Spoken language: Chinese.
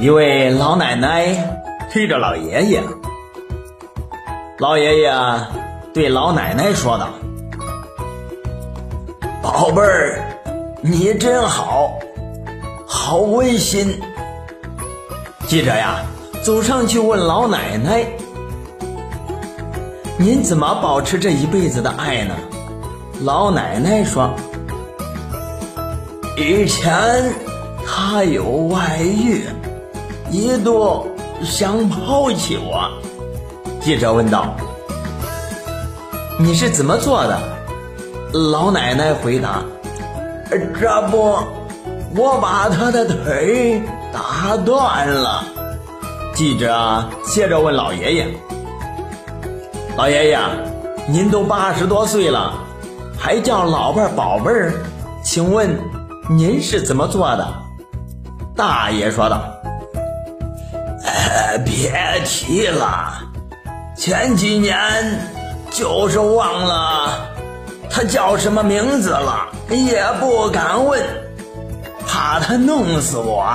一位老奶奶推着老爷爷，老爷爷对老奶奶说道：“宝贝儿，你真好，好温馨。”记者呀，走上去问老奶奶：“您怎么保持这一辈子的爱呢？”老奶奶说：“以前他有外遇。”一度想抛弃我，记者问道：“你是怎么做的？”老奶奶回答：“这不，我把他的腿打断了。”记者接着问老爷爷：“老爷爷，您都八十多岁了，还叫老伴宝贝儿，请问您是怎么做的？”大爷说道。哎，别提了，前几年就是忘了他叫什么名字了，也不敢问，怕他弄死我。